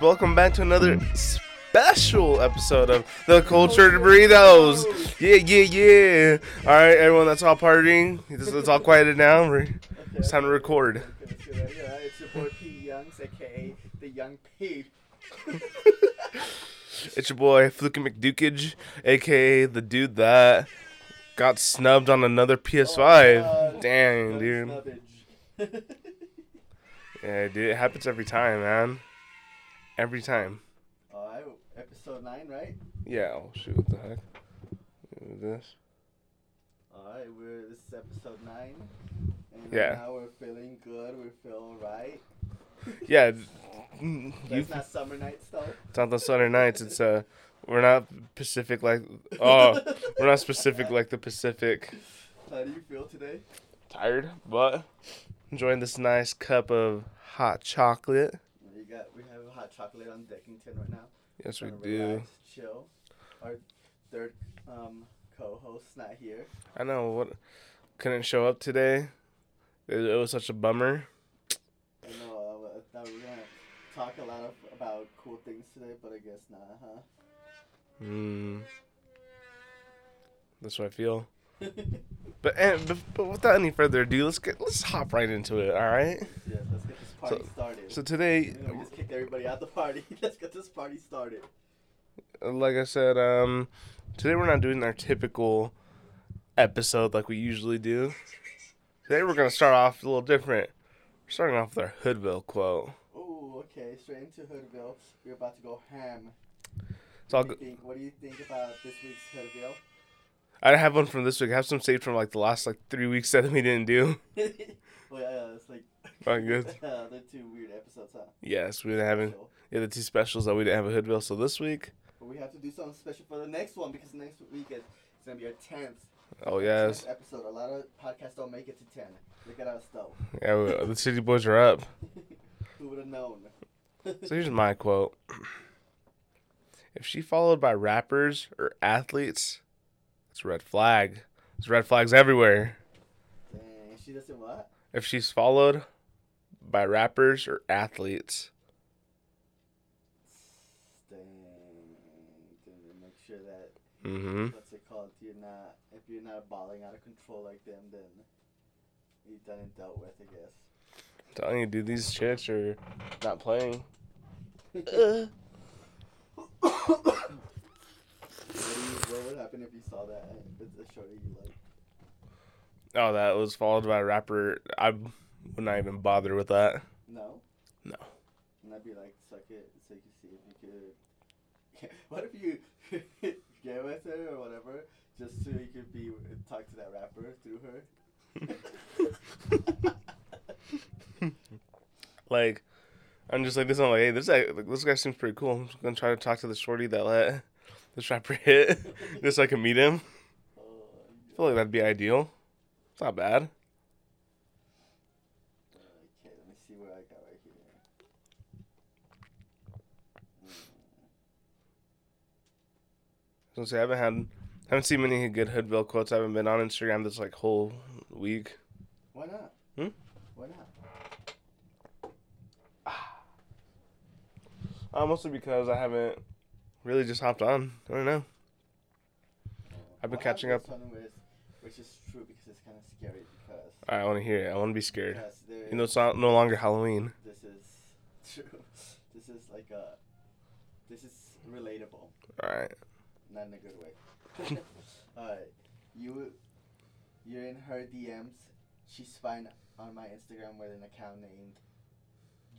Welcome back to another special episode of the Cultured Burritos. Yeah, yeah, yeah. All right, everyone that's all partying, it's, it's all quieted now. It's time to record. Okay, let's get ready. Alright, it's your boy Pete Youngs, aka the Young Pete. It's your boy Fluky McDukage, aka the dude that got snubbed on another PS5. God. Dang, dude. Yeah, dude, it happens every time, man. Every time. Alright, episode 9, right? Yeah. Oh shoot! What the heck? This? Alright, we're this is episode 9. And Yeah. now we're feeling good, we feel right. Yeah. You, That's not summer nights though. it's not the summer nights. It's uh, we're not Pacific like. Oh, we're not specific like the Pacific. How do you feel today? Tired, but enjoying this nice cup of hot chocolate. We got we hot chocolate on Deckington right now. Yes, we do. relax, chill. Our third um co-host's not here. I know what couldn't show up today. It, it was such a bummer. I know. I thought we were gonna talk a lot of, about cool things today, but I guess not, huh? Hmm. That's what I feel. But and but, but without any further ado, let's get let's hop right into it. All right. yeah, let's get this party started. So today, You know, we just kicked everybody out the party. let's get this party started. like I said, um, today we're not doing our typical episode like we usually do. Today we're gonna start off a little different. We're starting off with our Hoodville quote. Ooh, okay, straight into Hoodville. We're about to go ham. So What do you think? What do you think about this week's Hoodville? I have one from this week. I have some saved from like the last like three weeks that we didn't do. well, yeah, it's like Oh, good. uh, the two weird episodes, huh? Yes, we didn't have. Special. Yeah, the two specials that we didn't have a Hoodville. So this week, But we have to do something special for the next one because next week is it's gonna be our tenth. oh yes, episode. A lot of podcasts don't make it to ten. Look at us though. yeah, we, the City Boys are up. Who would have known? So here's my quote. If she followed by rappers or athletes, it's a red flag. There's red flags everywhere. Dang, she doesn't what? If she's followed by rappers or athletes, Dang. Then make sure that mm-hmm. what's it called? You're not if you're not balling out of control like them, then you've done and dealt with, I guess. I'm telling you, dude, these chicks are not playing. What, do you, what would happen if you saw that? It's a shorty you like. Oh, that was followed by a rapper. I would not even bother with that. No. No. And I'd be like, suck it, so you can see if you could. what if you get with her or whatever, just so you could be talk to that rapper through her. Like, I'm just like this. I'm like, hey, this guy, like, this guy seems pretty cool. I'm just gonna try to talk to the shorty that let this rapper hit, just so I can meet him. Oh, I feel like that'd be ideal. It's not bad. Okay, let me see what I got right here. So say I haven't had, haven't seen many good Hoodville quotes. I haven't been on Instagram this like whole week. Why not? Hmm? Why not? Uh, mostly because I haven't really just hopped on. I don't know. I've been I'll catching have up. with, which is true because it's kind of scary because, I want to hear it. I want to be scared. You know, it's not no longer Halloween. this is true. This is like a, this is relatable. All right. Not in a good way. Alright. You you're in her DMs. She's spying on my Instagram with an account named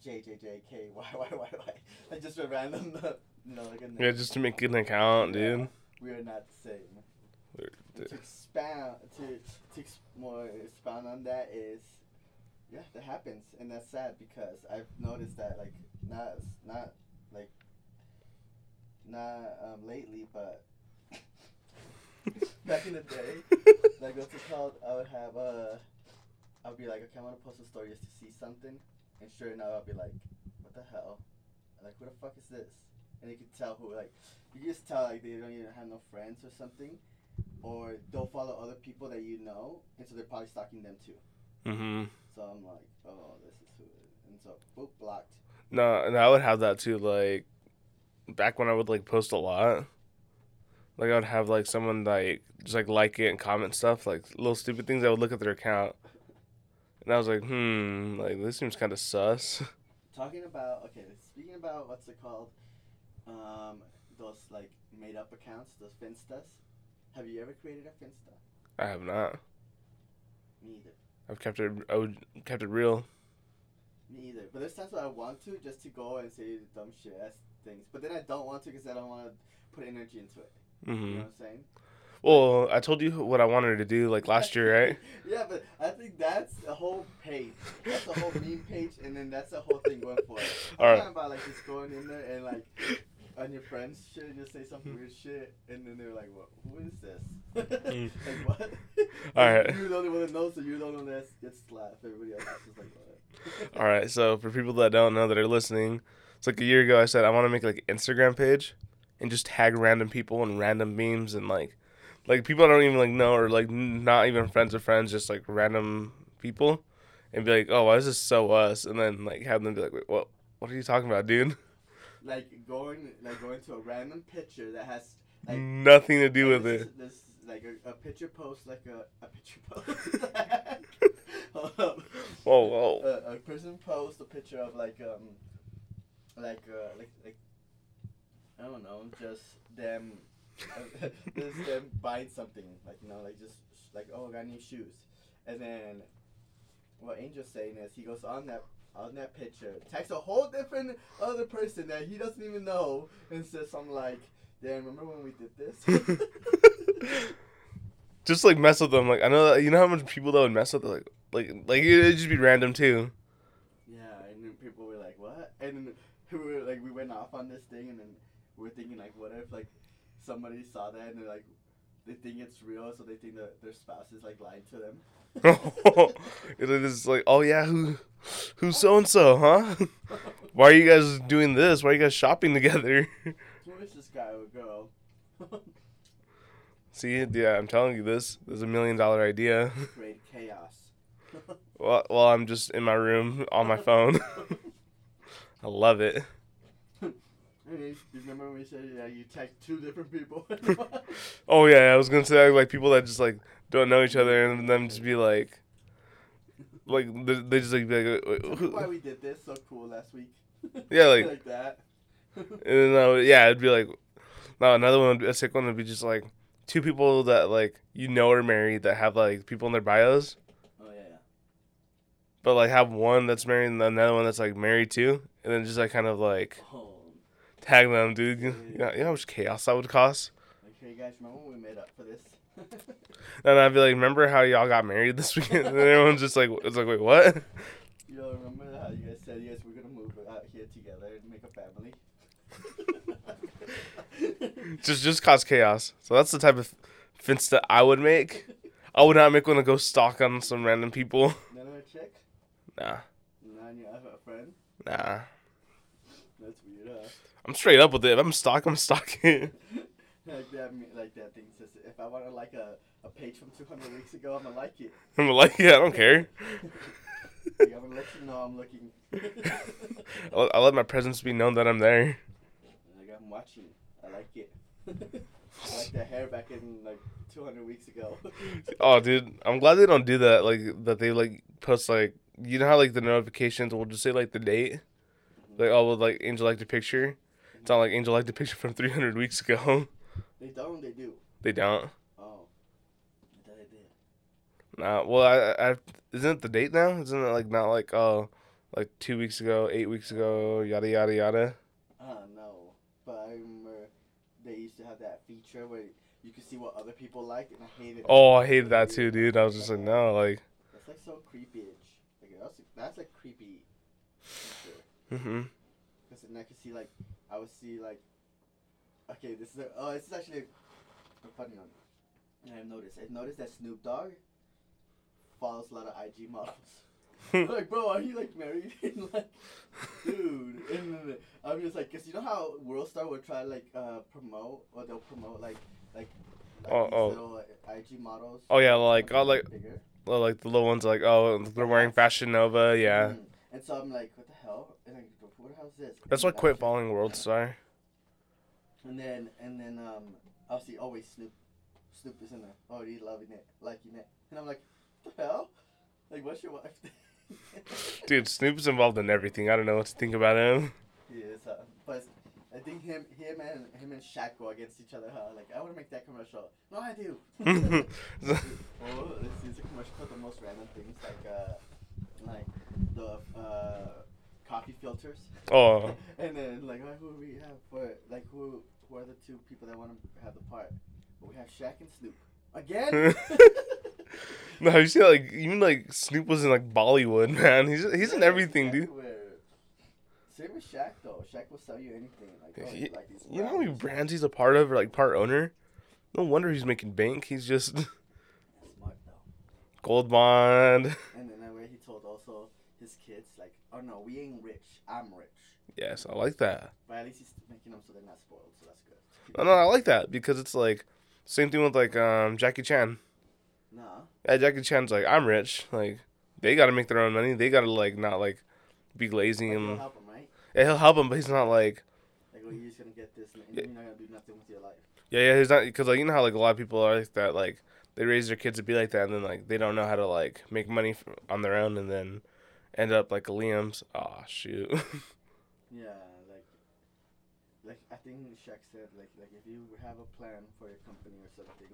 JJJKYYYY. Like just a random know, like a name. Yeah, just to make an account, dude. We are not the same. We're- to expand to to ex- more expound on that is yeah, that happens and that's sad because I've noticed that like not not like not um, lately but back in the day like what's it called? I would have uh, I'll be like, okay, I want to post a story just to see something, and sure enough, I'll be like, what the hell? Like, who the fuck is this? And you can tell who like, you can just tell like they don't even have no friends or something, or they'll follow other people that you know, and so they're probably stalking them too. Mm-hmm. So I'm like, oh, this is who, it is. and so boop blocked. No, and I would have that too. Like back when I would like post a lot, like I would have like someone like just like like it and comment stuff, like little stupid things. I would look at their account, and I was like, hmm, like this seems kind of sus. Talking about okay, speaking about what's it called, um, those like made up accounts, those finstas. Have you ever created a finsta? I have not. Me either. I've kept it. I would kept it real. Me either. But there's times where I want to just to go and say dumb shit ass things, but then I don't want to because I don't want to put energy into it. You hmm know what I'm saying? Well, I told you what I wanted to do like last year, right? yeah, but I think that's a whole page. That's a whole meme page, and then that's a whole thing going for it. I'm Alright. talking about like just going in there and like on your friends shit and just say some weird shit, and then they're like, "What? Who is this?" Mm. like what? Alright. You're the only one that knows, so you're the only one that gets slapped. Everybody else is just like, "What?" All right. So for people that don't know that are listening, it's like a year ago. I said I want to make like an Instagram page and just tag random people and random memes and like like people I don't even like know or like not even friends of friends, just like random people, and be like, oh, why is this so us? And then like have them be like, wait, what? What are you talking about, dude? Like going, like going to a random picture that has like Nothing to do with this it. is- This like a, a picture post, like a a picture post. Up. Whoa, whoa. a, a person posts a picture of like um like uh like like I don't know just them just them buying something like you know like just like oh I got new shoes and then what Angel's saying is he goes on that on that picture Text a whole different other person that he doesn't even know and says something like damn remember when we did this just like mess with them. Like I know that you know how much people that would mess with like like like it'd just be random too. Yeah, and then people were like, "What?" And then we were like, we went off on this thing, and then we are thinking like, what if like somebody saw that and they're like, they think it's real, so they think that their spouse is like lying to them. it is like, oh yeah, who, who's so and so, huh? Why are you guys doing this? Why are you guys shopping together? Who is this guy or girl? See, yeah, I'm telling you this. This is a million dollar idea. Create chaos. Well, while I'm just in my room on my phone. I love it. And you you remember when we said yeah, you text two different people? Oh yeah, I was gonna say like people that just like don't know each other and them just be like, like they, just like be like, "Wait, who-" why we did this so cool last week. Yeah, like- like that. and then uh, yeah, it'd be like, no, another one, would be, a sick one would be just like two people that like you know are married that have like people in their bios, oh yeah, yeah. but like have one that's married and another one that's like married too, and then just like kind of like Oh, tag them, dude. You know, you know how much chaos that would cause? like hey guys, remember when we made up for this? And I'd be like, remember how y'all got married this weekend? and everyone's just like, it's like, wait, what? Yo, remember how you guys said you guys were gonna move out here together and make a family? just just cause chaos. So that's the type of fence that I would make. I would not make one to go stalk on some random people. None of a chick? Nah, None you have a friend? nah. That's weird, huh? I'm straight up with it. If I'm stalking, I'm stalking. like that, like that thing says, if I want to like a, a page from 200 weeks ago, I'm gonna like it. I'm gonna like, yeah, I don't care. Like, I'm gonna let you know I'm looking. I'll, I'll let my presence be known that I'm there. like I'm watching. I like it. I like that hair back in like 200 weeks ago. Oh, dude, I'm glad they don't do that. Like that they like post like you know how like the notifications will just say like the date. Mm-hmm. Like oh, well, like Angel liked a picture. It's not like Angel liked a picture from 300 weeks ago. They don't. They do. They don't. Oh. I thought they did. Nah, well, I, I, isn't it the date now? Isn't it like not like oh, like two weeks ago, eight weeks ago, yada yada yada? I don't know, but I remember they used to have that feature where you could see what other people like, and I hated. Oh, I hated that too, dude. I was just like, no, like, That's like so creepy. Like that's that's like creepy. feature. mm-hmm. Because then I could see like I would see like. Okay, this is a, oh this is actually a, funny one. And I've noticed. I've noticed that Snoop Dogg follows a lot of IG models. Like, bro, are you like married? and like, dude. And I'm just like, cause you know how Worldstar will try like uh, promote or they'll promote like like. like Oh, these oh. Little uh, IG models. Oh, yeah, like, oh, like- Bigger. Like the little ones, like oh, they're wearing Fashion Nova. Yeah, Mhm. And so I'm like, what the hell? And like, what the hell's this? that's why I quit following World Star. And then and then um obviously always Snoop Snoop is in there. Oh, you loving it, liking it. And I'm like, what the hell? Like what's your wife? Dude, Snoop's involved in everything. I don't know what to think about him. He is, uh, but I think him him and him and Shaq go against each other, huh? Like I wanna make that commercial. No I do. oh, this is a commercial for the most random things like uh like the uh coffee filters. oh, And then like oh, who do we have for like who who are the two people that want to have the part? Well, we have Shaq and Snoop again. no, you see, like even like Snoop was in like Bollywood, man. He's he's in everything, dude. Same with Shaq though. Shaq will sell you anything. Like, oh, You, you like you know how many brands he's a part of, or like part owner? No wonder he's making bank. He's just Smart though. gold bond. And then that way he told also his kids oh no, we ain't rich. I'm rich. Yes, I like that. But at least he's making them so they're not spoiled. So that's good. No, no, I like that because it's like same thing with like um Jackie Chan. Nah. Yeah, Jackie Chan's like I'm rich. Like they got to make their own money. They got to like not like be lazy Like, and he'll help him, right? yeah, he'll help him, but he's not like Like, oh, you're just gonna get this, and Yeah. you're not gonna do nothing with your life. yeah, yeah. He's not because like you know how like a lot of people are like that. Like they raise their kids to be like that, and then like they don't know how to like make money on their own, and then end up like Liam's. Oh shoot. Yeah, like, like I think Shaq said, like, like if you have a plan for your company or something,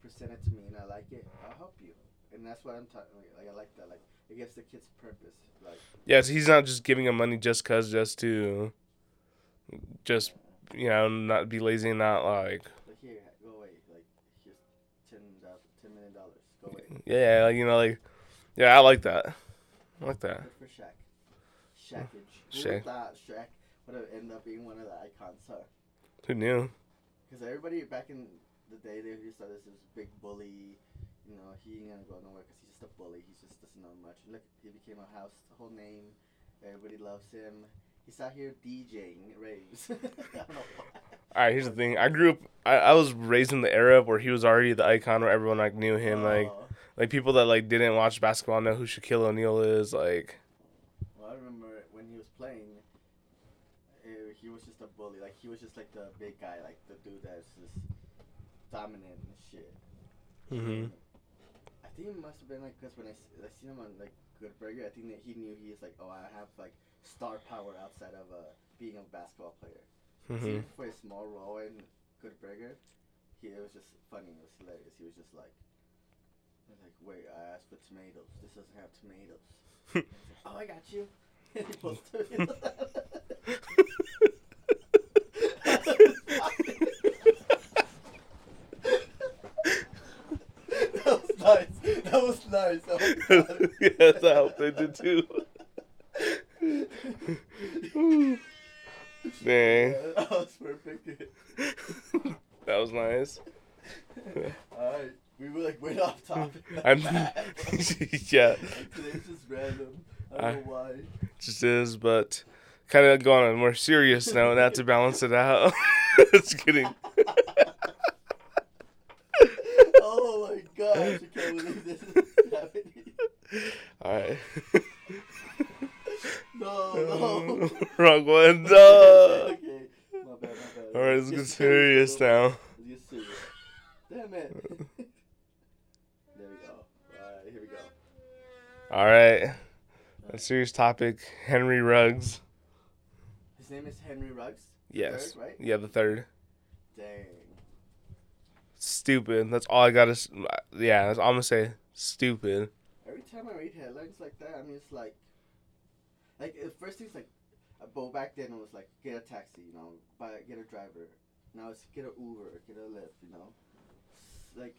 present it to me and I like it, I'll help you. And that's what I'm talking. Like, like I like that. Like it gives the kids purpose. Like yeah, so he's not just giving him money just cause just to just you know not be lazy and not like like here, go away. Like here's ten dollars, ten million dollars. Go away. yeah, like, you know like yeah, I like that. I like that. Good for Shaq. Shackage. Who Shaq. thought Shaq would have ended up being one of the icons, huh? Who knew? Because everybody back in the day, they used to this this big bully. You know, he ain't gonna go nowhere because he's just a bully. He just doesn't know much. Look, he became a house whole name. Everybody loves him. He's out here DJing raves. Know why. All right, here's the thing. I grew up. I, I was raised in the era where he was already the icon, where everyone like knew him. Oh. like people that like didn't watch basketball know who Shaquille O'Neal is. Like Well, I remember when he was playing, eh, he was just a bully. Like he was just like the big guy, like the dude that's just dominant and shit. Mm-hmm. I think it must have been like because when I seen him on like Good Burger, I think that he knew he was like, oh, I have like star power outside of uh, being a basketball player. mhm. See, for a small role in Good Burger, he it was just funny. It was hilarious. He was just like, he was like, wait, I asked for tomatoes. This doesn't have tomatoes. oh, I got you. that was nice. That was nice. My God. yes, I hope they did too. Dang, Yeah, that was perfect. that was nice. Alright, we were like way off topic. I'm, yeah, today's just random. I don't I- know why. just is, but kind of going on more serious now to balance it out. Just kidding. Oh my gosh, I can't believe this is happening. All right. No, no. Wrong one. No. okay, my bad, my bad. All right, let's Get get serious little now. Let's get serious. Damn it. All right. A serious topic. Henry Ruggs. His name is Henry Ruggs. Yes. Third, right? Yeah, the third. Dang. Stupid. That's all I gotta. Yeah, that's all I'm gonna say. Stupid. Every time I read headlines like that, I'm just like, like the first thing's like, uh, but back then it was like get a taxi, you know, buy get a driver. Now it's get a Uber, get a Lyft, you know. Like,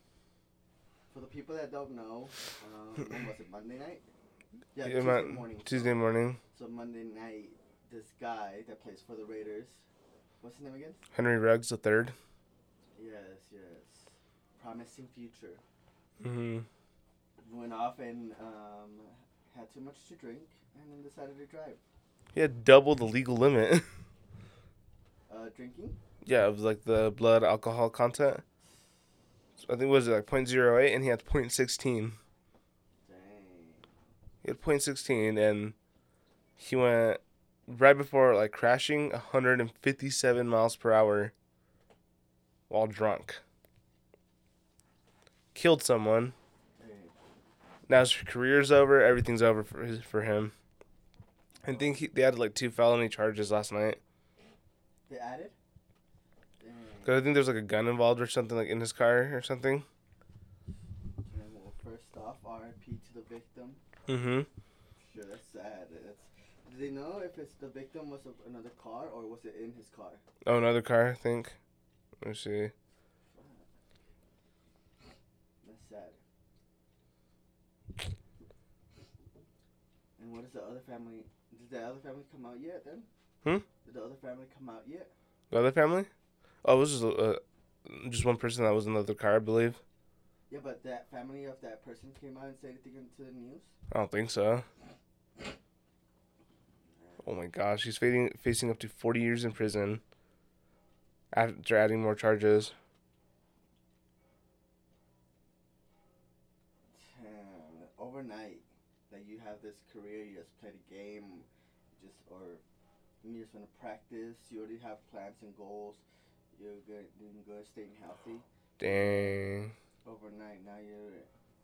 for the people that don't know, um, when was it Monday night? Yeah, Yeah, Tuesday man, morning. Tuesday morning. So Monday night, this guy that plays for the Raiders, what's his name again? Henry Ruggs the third. Yes, yes. promising future. hmm Went off and um, had too much to drink, and then decided to drive. He had double the legal limit. Uh, drinking. yeah, it was like the blood alcohol content. I think was it like 0.08 and he had 0.16. Dang. He had 0.16 and he went right before like crashing 157 miles per hour while drunk. Killed someone. Now his career's over. Everything's over for his, for him. I think he, they added like two felony charges last night. They added. Cause I think there's like a gun involved or something like in his car or something. And well, first off, R.I.P. to the victim. Mm-hmm. Sure, that's sad. That's. Do they know if it's the victim was another car or was it in his car? Oh, another car. I think. Let me see. That's sad. And what is the other family? Did the other family come out yet? Then. Hmm? Did the other family come out yet? The other family? Oh, it was just uh, just one person that was in the other car, I believe. Yeah, but that family of that person came out and said anything to the news. I don't think so. Oh my gosh, he's facing facing up to 40 years in prison after adding more charges. Damn, overnight, that you have this career, you just played a game, just or you just want to practice. You already have plans and goals. You're good, doing good, staying healthy. Dang. Overnight, now you're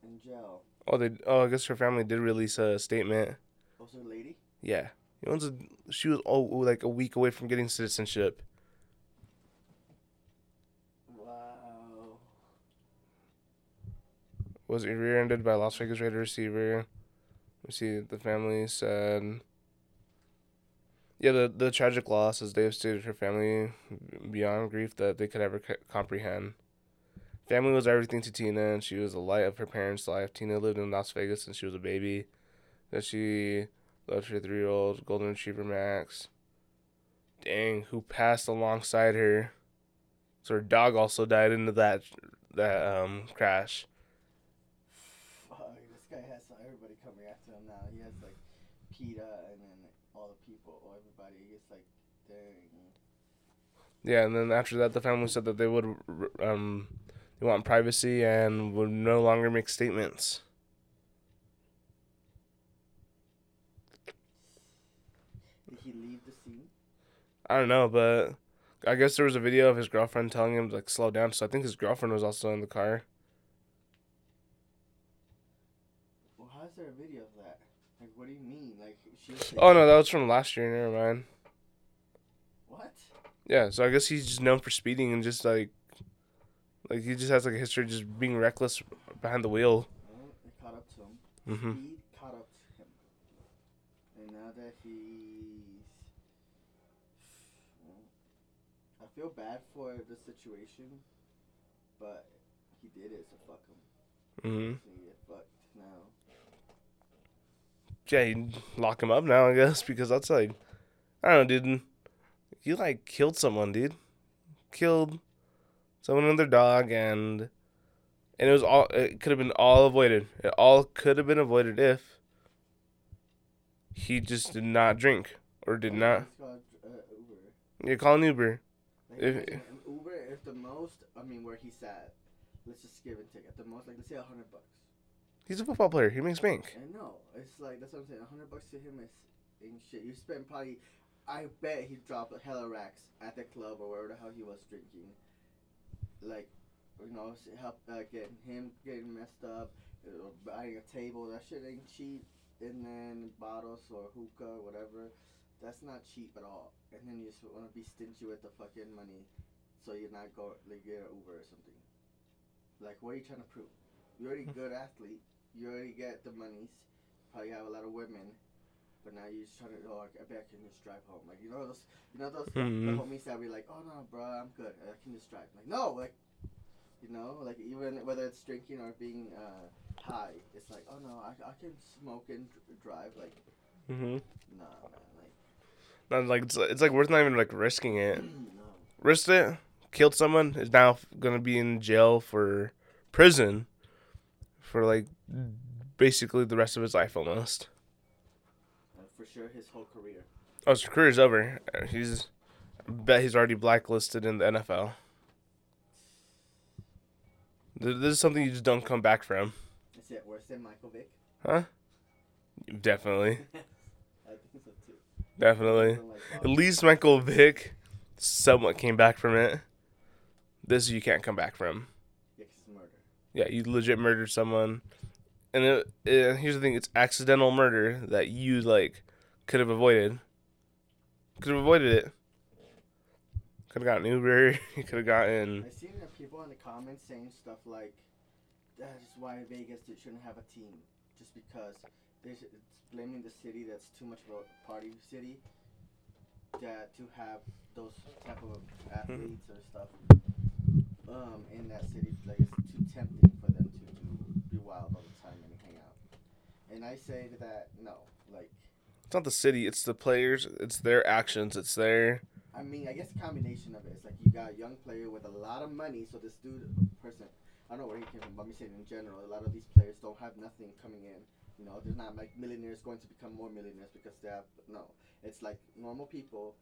in jail. Oh, they. Oh, I guess her family did release a statement. Oh, also, a lady. Yeah, owns a, she was oh, oh like a week away from getting citizenship. Wow. Was it rear-ended by Las Vegas Raider receiver. We see the family said. Yeah, the the tragic loss has devastated her family beyond grief that they could ever c- comprehend. Family was everything to Tina, and she was the light of her parents' life. Tina lived in Las Vegas since she was a baby. That she loved her three-year-old golden retriever Max. Dang, who passed alongside her. So her dog also died into that that um crash. Fuck, this guy has everybody coming after him now. He has like PETA and then all the people, or everybody. It's like, dang. Yeah, and then after that, the family said that they would, um, they want privacy and would no longer make statements. Did he leave the scene? I don't know, but I guess there was a video of his girlfriend telling him to like slow down. So I think his girlfriend was also in the car. Well, how's there a video of that? Like, what do you mean? Like, she Oh no, that was from last year. Never mind. Yeah, so I guess he's just known for speeding and just like, like he just has like a history of just being reckless behind the wheel. Well, it caught up to him. hmm Speed caught up to him. And now that he's. Well, I feel bad for the situation, but he did it, so fuck him. Mm-hmm. So you fucked now. Yeah, you lock him up now, I guess, because that's like, I don't know, dude. You like killed someone, dude. Killed someone and their dog, and and it was all. It could have been all avoided. It all could have been avoided if he just did not drink or did not. Uh, Uber. You call an Uber. Like, If- an Uber, if the most, I mean, where he's at, let's just give and take. At the most, like, let's say a hundred bucks. He's a football player. He makes bank. And no, it's like that's what I'm saying. A hundred bucks to him is ain't shit. You spend probably, I bet he dropped hella racks at the club or wherever the hell he was drinking. Like, you know, help uh, getting him getting messed up, buying a table. That shit ain't cheap. And then bottles or hookah or whatever, that's not cheap at all. And then you just want to be stingy with the fucking money, so you're not go like get an Uber or something. Like, what are you trying to prove? You're already a good athlete. You already get the monies. Probably have a lot of women. But now just trying to, oh, I bet I can just drive home. Like, you know those, you know those Mhm. homies that be like, oh no, bro, I'm good. I can just drive. Like, no, like, you know, like even whether it's drinking or being uh, high, it's like, oh no, I, I can smoke and dr- drive. Like, mm-hmm. nah, man, like, Not like it's, it's like worth not even like risking it. no. Risked it. Killed someone. Is now gonna be in jail for prison for like basically the rest of his life almost. Sure, his whole career. Oh, his career's over. He's I bet he's already blacklisted in the NFL. This is something you just don't come back from, Is it worse than Michael Vick? huh? Definitely, I think so too. definitely. At least Michael Vick somewhat came back from it. This you can't come back from. Yeah, 'cause it's murder. Yeah, you legit murdered someone, and it, it, here's the thing: it's accidental murder that you like could have avoided. Could have avoided it. Could have gotten Uber. Could have gotten. I seen people in the comments saying stuff like, "That is why Vegas shouldn't have a team, just because they're blaming the city that's too much of a party city, that to have those type of athletes or stuff, um, in that city, like it's too tempting for them to, be wild all the time and hang out." And I say that, no, like. It's not the city. It's the players. It's their actions. It's their. I mean, I guess a combination of it. It's like you got a young player with a lot of money, so this dude, person, I don't know where he came from, but I'm saying in general, a lot of these players don't have nothing coming in. You know, they're not like millionaires going to become more millionaires because they have no. It's like normal people.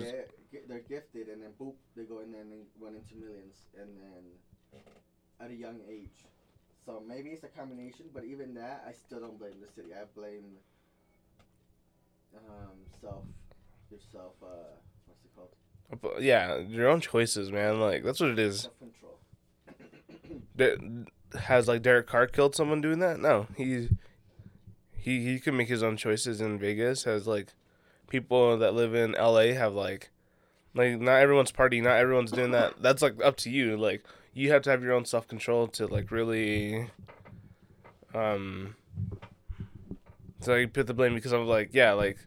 They're, they're gifted, and then boop, they go in there and they run into millions, and then at a young age. So maybe it's a combination, but even that, I still don't blame the city. I blame um, self, yourself. Uh, what's it called? yeah, your own choices, man. Like that's what it is. Self control. De- has like Derek Carr killed someone doing that? No, he he he can make his own choices in Vegas. Has like people that live in L.A. have like like not everyone's party, not everyone's doing that. That's like up to you. Like you have to have your own self control to like really um. So you put the blame because I'm like yeah like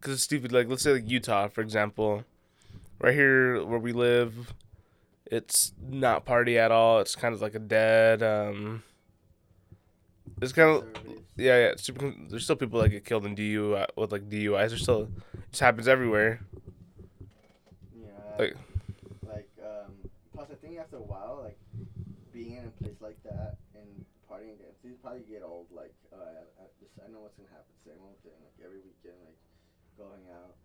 because it's stupid. Like let's say like Utah for example, right here where we live it's not party at all. It's kind of like a dead. Um, it's kind of yeah, yeah. Super, there's still people that get killed in DUI with like DUIs. There's still it just happens everywhere. Yeah. Like- Like, um, plus I think after a while, like being in a place like that and partying you probably get old. Like, uh, I, I, this, I know what's gonna happen. Same old thing. Like every weekend, like going out.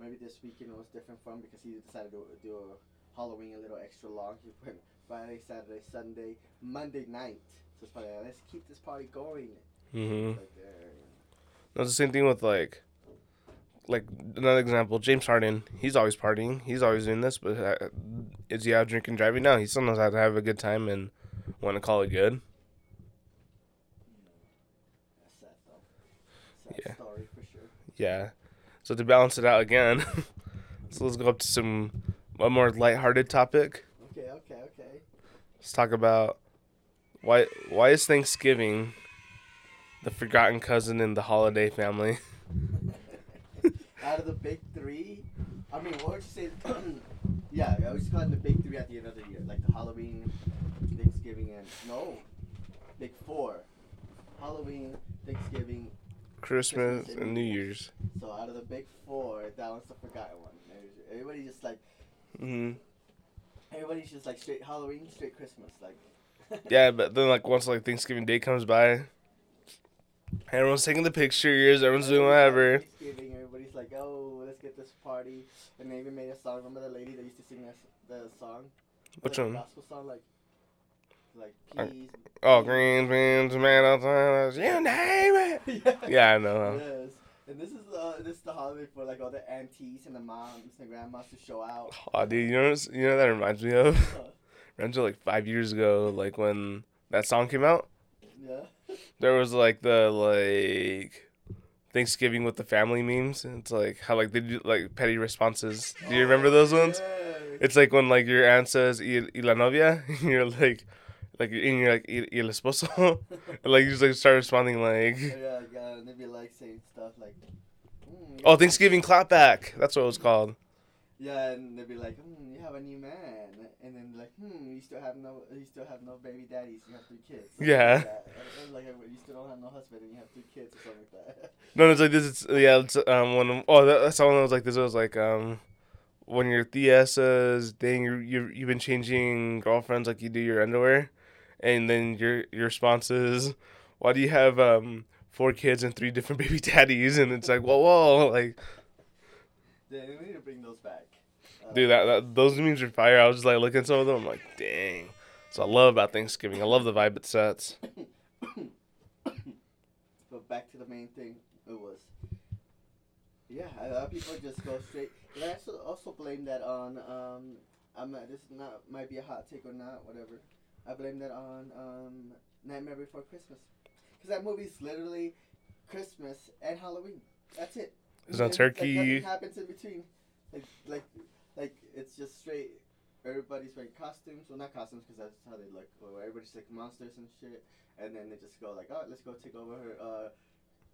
Maybe this weekend was different for him because he decided to do a Halloween a little extra long. He went Friday, Saturday, Sunday, Monday night. So it's probably like, let's keep this party going. Mm-hmm. Like. That's the same thing with like, like another example. James Harden. He's always partying. He's always doing this. But uh, is he out drinking, driving? No. He still knows how to have a good time and want to call it good. That's sad though. Sad Yeah. story for sure. Yeah. So to balance it out again, so let's go up to some a more lighthearted topic. Okay, okay, okay. Let's talk about why why is Thanksgiving the forgotten cousin in the holiday family? Out of the big three, I mean, what would you say? yeah, I always call it the big three at the end of the year, like the Halloween, Thanksgiving, and no, big four. Halloween, Thanksgiving. Christmas and New Year's. So out of the big four, that one's the forgotten one. Everybody just like hmm everybody's just like straight Halloween, straight Christmas, like. Yeah, but then like once like Thanksgiving Day comes by, everyone's taking the pictures, everyone's doing whatever. Thanksgiving, everybody's like, oh, let's get this party, and they even made a song. Remember the lady that used to sing that, the song? Which the one? Gospel song, like, like peas. Oh, green beans, tomato, tomatoes, you name it. yeah. Yeah, I know. Yes. And this is uh this is the holiday for like all the aunties and the moms and grandmas to show out. Oh, dude, you know, you know what that reminds me of. Reminds me of, like five years ago, like when that song came out. yeah. There was like the like Thanksgiving with the family memes. And It's like how like they do like petty responses. Do you remember those ones? Yeah. It's like when like your aunt says "y, y la novia," and you're like, like and you're like "y, el esposo," like you just like start responding like, yeah, yeah, and they'd be like saying stuff like, mm, "Oh, Thanksgiving clapback." That's what it was called. Yeah, and they'd be like, hmm, you have a new man, and then like, hmm, you still have no, you still have no baby daddies, you have three kids. something Yeah. Like, like you still don't have no husband, and you have three kids or something like that. No, it's like this. Is, yeah, it's um when oh that, that's the one that was like this. It was like um when your tia says, "Dang, you you you've been changing girlfriends like you do your underwear." And then your your response is, "Why do you have um four kids and three different baby daddies?" And it's like, whoa, whoa, like, Then we need to bring those back. Uh, dude, that, that those memes are fire. I was just like looking at some of them, I'm like, dang. So I love about Thanksgiving. I love the vibe it sets. But back to the main thing, it was. Yeah, a lot of people just go straight. And I also also blame that on um, I'm not, this is not might be a hot take or not, whatever. I blame that on um, Nightmare Before Christmas, because that movie's literally Christmas and Halloween. That's it. There's no Like, turkey. nothing happens in between. Like like like it's just straight. Everybody's wearing costumes. Well, not costumes because that's how they look. Or everybody's like monsters and shit. And then they just go like, oh, let's go take over uh,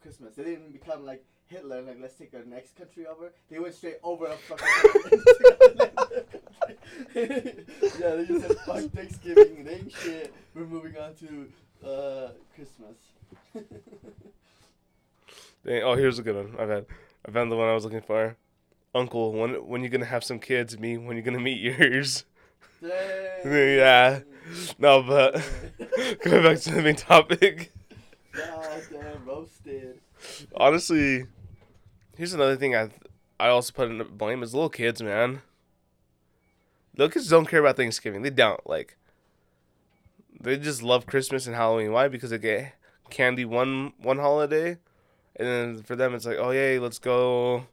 Christmas. They didn't become like Hitler. Like, let's take our next country over. They went straight over a fucking. yeah, they just said fuck Thanksgiving. It ain't shit. We're moving on to uh, Christmas. Dang, oh, here's a good one. I've had, I found the one I was looking for. Uncle, when when you gonna have some kids? Me, when you gonna meet yours? Dang. Yeah. No, but going back to the main topic. God damn, roasted. Honestly, here's another thing I I also put in the blame is little kids, man. Little kids don't care about Thanksgiving. They don't like. They just love Christmas and Halloween. Why? Because they get candy one one holiday, and then for them it's like, oh yay, let's go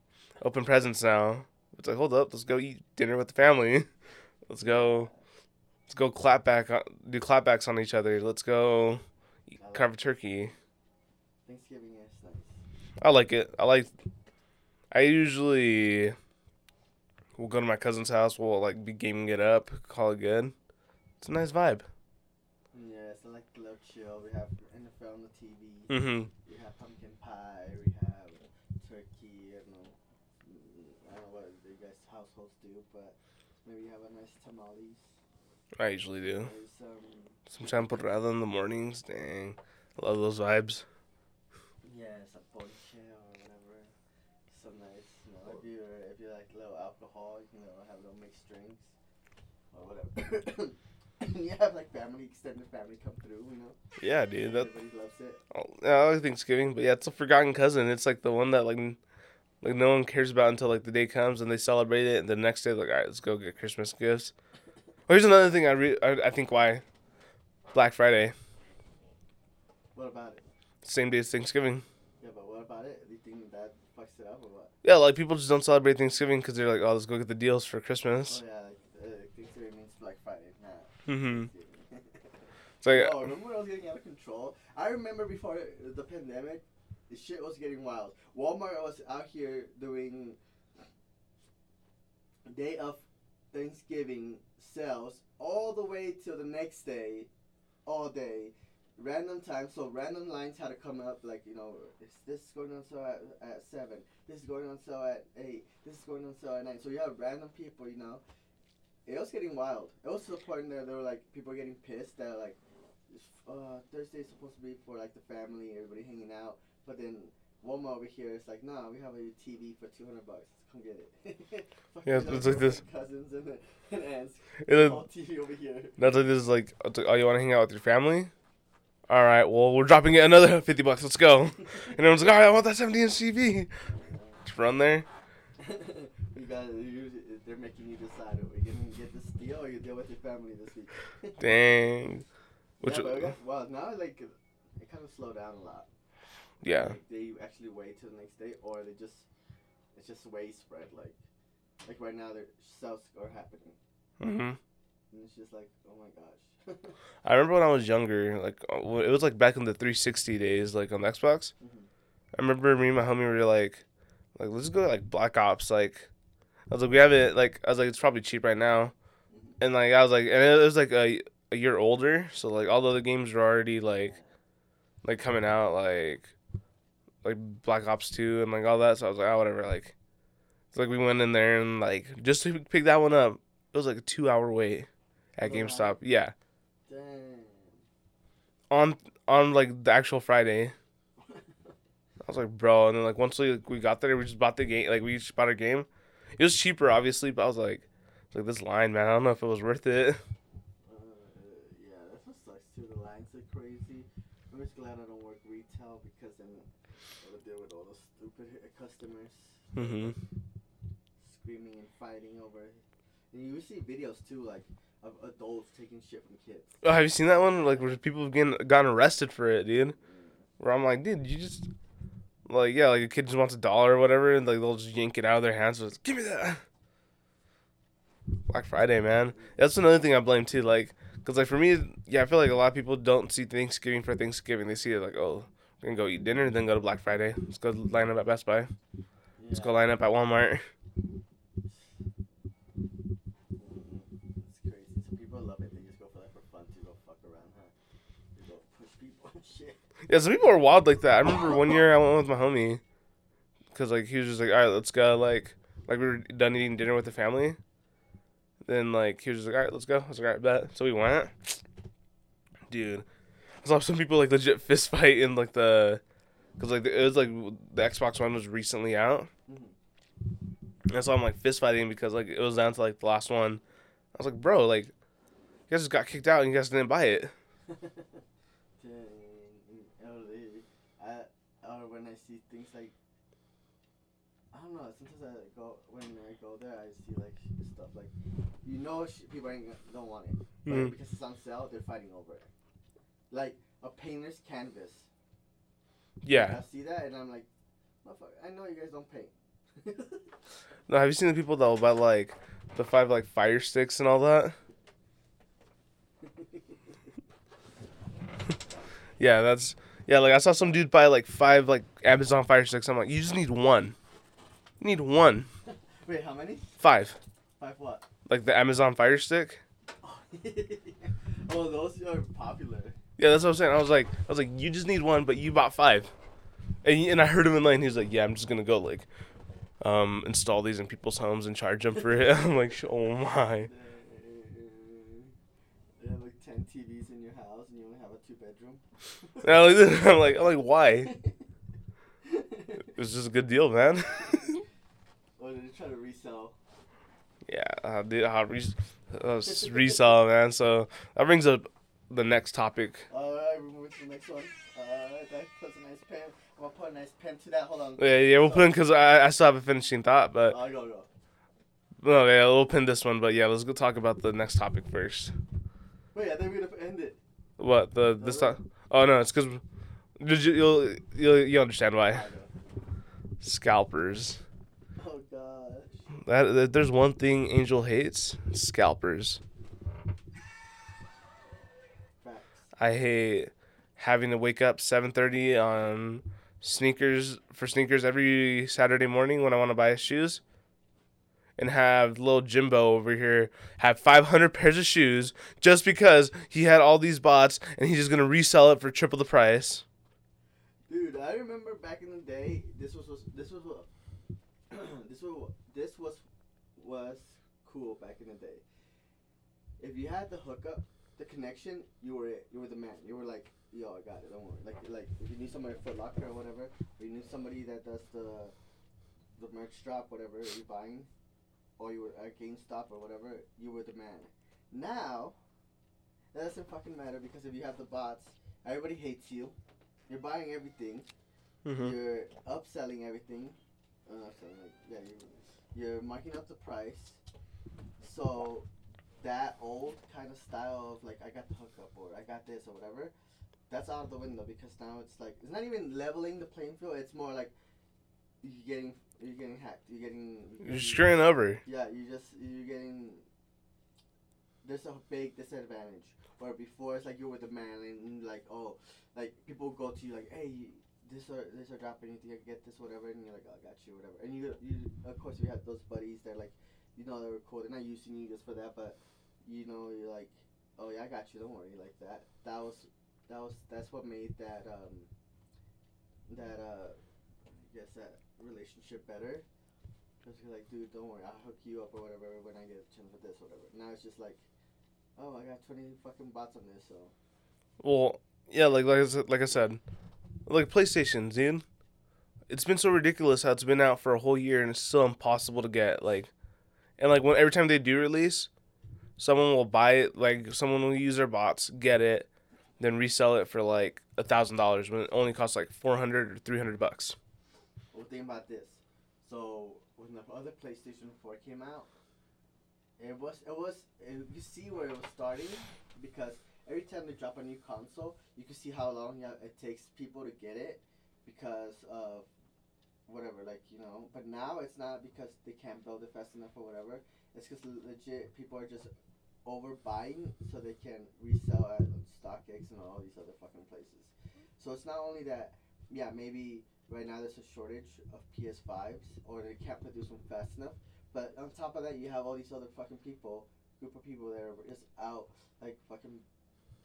open presents now. It's like, hold up, let's go eat dinner with the family. Let's go, let's go clap back, on, do clapbacks on each other. Let's go eat, carve a turkey. Thanksgiving is nice. I like it. I like. I usually will go to my cousin's house. We'll like be gaming it up, call it good. It's a nice vibe. Yes, I like a little chill. We have NFL on the TV. Mm-hmm. We have pumpkin pie. We have turkey. I don't know. mm, I don't know what you guys' households do, but maybe you have a nice tamales. I usually do. Um, Some champurrado in the mornings. Dang, I love those vibes. yes, a ponche or whatever. So nice. You know, if you if you like little alcohol, you know, have little mixed drinks or whatever. you have like family, extended family come through. You know, Yeah, dude. That everybody loves it. oh, yeah, I like Thanksgiving, but yeah, it's a forgotten cousin. It's like the one that like, like no one cares about until like the day comes and they celebrate it, and the next day like, all right, let's go get Christmas gifts. Oh, here's another thing I re- I, I think why Black Friday, What about it? same day as Thanksgiving. Yeah, but what about it? Do you think that fucks it up or what? Yeah, like people just don't celebrate Thanksgiving because they're like, oh, let's go get the deals for Christmas. Oh yeah, like uh, Thanksgiving means Black Friday, not Mm-hmm. It's like, oh, remember when I was getting out of control? I remember before the pandemic, the shit was getting wild. Walmart was out here doing day of Thanksgiving sales all the way till the next day, all day, random times. So random lines had to come up like you know, is this going on sale at, at seven? This is going on sale at eight. This is going on sale at nine. So you have random people, you know. It was getting wild. It was to the point that there were like people getting pissed that like uh, is supposed to be for like the family, everybody hanging out, but then Walmart over here is like, nah, we have a TV for two hundred bucks. Come get it. Yeah, it's like this. Cousins and, and aunts. it, All TV over here. that's like this is like, oh, you want to hang out with your family? All right, well, we're dropping it another fifty bucks. Let's go. And everyone's like, all right, I want that seventy inch TV. Just run there. you got they're making you decide. Are we gonna get this deal or you deal with your family this week? Dang. Which, yeah, but got, well, now it's like it kind of slowed down a lot. yeah. Like, they actually wait till the next day, or they just it's just way spread. Like like right now, their sales are happening, Mm hmm and it's just like, oh my gosh. I remember when I was younger, like uh, it was like back in the 360 days, like on the Xbox. Mhm. I remember me and my homie were like, like let's go like Black Ops. Like, I was like, we have it. Like, I was like, it's probably cheap right now. And like, I was like, and it was like a a year older, so like all the other games were already like, like coming out, like, like Black Ops 2 and like all that. So I was like, oh whatever. Like, it's like we went in there and like just to pick that one up, it was like a two hour wait at. GameStop. Yeah, Dang. on on like the actual Friday. I was like, bro, and then like once we we got there, we just bought the game. Like we just bought a game. It was cheaper, obviously, but I was like, it's like this line, man. I don't know if it was worth it. Uh, yeah, that's what sucks too. The lines are crazy. I'm just glad I don't work retail because then I would deal with all those stupid customers Mm-hmm. screaming and fighting over. it. And you see videos too, like of adults taking shit from kids. Oh, have you seen that one? Like where people have getting gotten arrested for it, dude. Mm. Where I'm like, dude, you just like yeah, like a kid just wants a dollar or whatever, and like they'll just yank it out of their hands. Just give me that. Black Friday, man. That's another thing I blame too. Like, cause like for me, yeah, I feel like a lot of people don't see Thanksgiving for Thanksgiving. They see it like, oh, we're gonna go eat dinner, and then go to Black Friday. Let's go line up at Best Buy. Let's go line up at Walmart. It's crazy. Some people love it. They just go for that for fun to go fuck around, huh? They go push people and shit. Yeah, some people are wild like that. I remember one year I went with my homie, cause like he was just like, all right, let's go. Like, like we were done eating dinner with the family. Then like he was just like, all right, let's go. I was like, all right, bet. So we went. Dude, I saw some people like legit fist fight in like the, cause like it was like the Xbox One was recently out. Mhm. And so I'm like fist fighting because like it was down to like the last one. I was like, bro, like, you guys just got kicked out and you guys didn't buy it. Dang. Oh, they- I, or when I see things like, I don't know. Sometimes I go when I go there, I see like stuff like, you know, sh- people ain't, gonna- don't want it, but Mhm. because it's on sale, they're fighting over it. Like a painter's canvas. Yeah. I see that and I'm like, motherfucker, I know you guys don't paint. No, have you seen the people that will buy like the five like fire sticks and all that? Yeah, that's yeah. Like I saw some dude buy like five like Amazon fire sticks. I'm like, you just need one. You need one. Wait, how many? Five. Five what? Like the Amazon fire stick. oh, those are popular. Yeah, that's what I'm saying. I was like, I was like, you just need one, but you bought five. And and I heard him in line. He's like, yeah, I'm just gonna go like, um, install these in people's homes and charge them for it. I'm like, oh my. They have like ten TVs in your house and you only have a two bedroom. And I like- I'm like, I'm like, why? It's just a good deal, man. or did they try to resell? Yeah, uh, dude, uh, res- uh, s- resell, man. So that brings up the next topic. Alright, we're moving to the next one. Alright, that puts a nice pen. I'm gonna put a nice pen to that. Hold on. Yeah, yeah, we'll put in because I, I still have a finishing thought, but I'll go, go. no, yeah, we'll pin this one. But yeah, let's go talk about the next topic first. Wait, I think we're gonna end it. What the this time? Oh no, it's because did you you'll you'll you understand why scalpers. Oh gosh. That, that there's one thing Angel hates: scalpers. Facts. I hate having to wake up 7:30 on sneakers for sneakers every Saturday morning when I want to buy shoes. And have little Jimbo over here have 500 pairs of shoes just because he had all these bots and he's just gonna resell it for triple the price. Dude, I remember back in the day. This was, was this was this was this was was cool back in the day. If you had the hookup, the connection, you were it. You were the man. You were like, yo, I got it. Don't worry. Like like if you need somebody for Locker or whatever, or you need somebody that does the the merch drop, whatever you're buying, or you were at GameStop or whatever, you were the man. Now, that doesn't fucking matter because if you have the bots, everybody hates you. You're buying everything. Mm-hmm. You're upselling everything. Uh, upselling, like, yeah, you're, you're marking up the price. So that old kind of style of like I got the hookup or I got this or whatever, that's out of the window because now it's like it's not even leveling the playing field. It's more like you're getting you're getting hacked. You're getting You're getting- screwing over. yeah, you just you're getting. There's a big disadvantage. Where before it's like you were the man and like oh, like people go to you like hey, this or this or dropping anything, I get this whatever, and you're like oh, I got you whatever, and you you of course you have those buddies that like, you know they're cool. They're not using you just for that, but you know you're like oh yeah I got you, don't worry like that. That was that was that's what made that um that uh I guess that relationship better. Cause you're like, dude, don't worry, I'll hook you up or whatever when I get a chance with this or whatever. Now it's just like, oh, I got twenty fucking bots on this, so Well, yeah, like like I said, like I said, like PlayStation, dude. It's been so ridiculous how it's been out for a whole year and it's still impossible to get. Like, and like when every time they do release, someone will buy it, like someone will use their bots, get it, then resell it for like a thousand dollars when it only costs like four hundred or three hundred bucks. Well, think about this. So when the other PlayStation 4 came out, it was it was it, you see where it was starting because every time they drop a new console, you can see how long it takes people to get it because of whatever, like you know. But now it's not because they can't build it fast enough or whatever. It's because legit people are just overbuying so they can resell at StockX and all these other fucking places. So it's not only that, yeah, maybe right now there's a shortage of PS5s or they can't produce them fast enough. But on top of that, you have all these other fucking people, group of people that are just out like fucking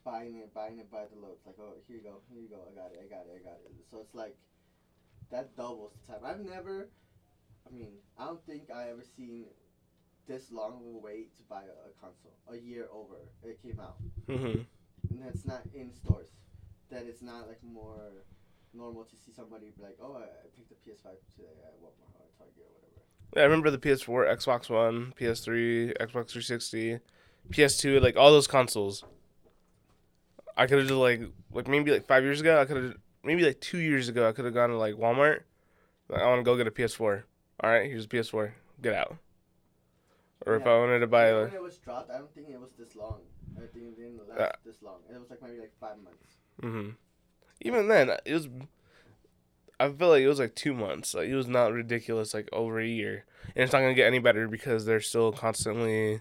buying it, buying it by the loads. Like, oh, here you go, here you go, I got it, I got it, I got it. So it's like that doubles the time. I've never, I mean, I don't think I ever seen this long of a wait to buy a, a console. A year over it came out, Mm-hmm. and that's not in stores. That it's not like more normal to see somebody be like, oh, I, picked the PS5 today at Walmart or Target or whatever. Yeah, I remember the PS4, Xbox One, PS3, Xbox 360, PS2, like all those consoles. I could have just like like maybe like five years ago, I could have maybe like two years ago, I could have gone to like Walmart. Like, I want to go get a PS4. All right, here's a PS4. Get out. Or if I wanted to buy Yeah, a when it was dropped, I don't think it was this long. I think it didn't last Uh, this long. It was like maybe like five months. hmm Even then, it was. I feel like it was like two months. Like it was not ridiculous. Like over a year, and it's not gonna get any better because they're still constantly,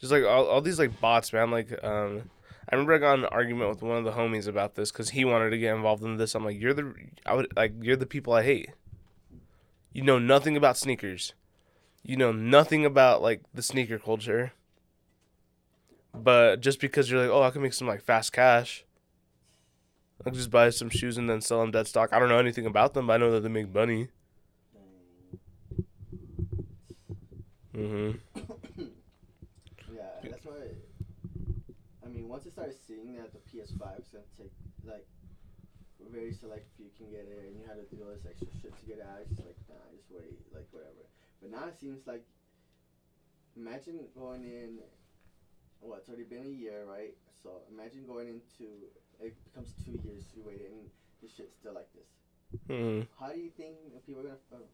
just like all, all these like bots, man. Like um, I remember I got an argument with one of the homies about this because he wanted to get involved in this. I'm like, you're the, I would like you're the people I hate. You know nothing about sneakers. You know nothing about like the sneaker culture. But just because you're like, oh, I can make some like fast cash. I can just buy some shoes and then sell them dead stock. I don't know anything about them, but I know that they make money. Mm-hmm. yeah, that's why. I mean, once I started seeing that the PS5 is gonna take like very select few can get it, and you had to do all this extra shit to get it, I was just like, nah, just wait, like whatever. But now it seems like, imagine going in. What? It's already been a year, right? So imagine going into it becomes two years you waited, and this shit's still like this. hmm How do you think people are gonna? Uh,